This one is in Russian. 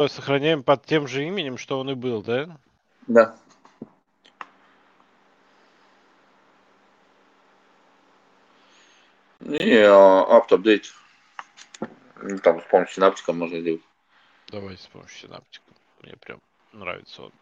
Э, сохраняем под тем же именем, что он и был, да? Да. И э, apt-update. Ну, там с помощью синаптика можно сделать. Давайте с помощью синаптика. Мне прям нравится он.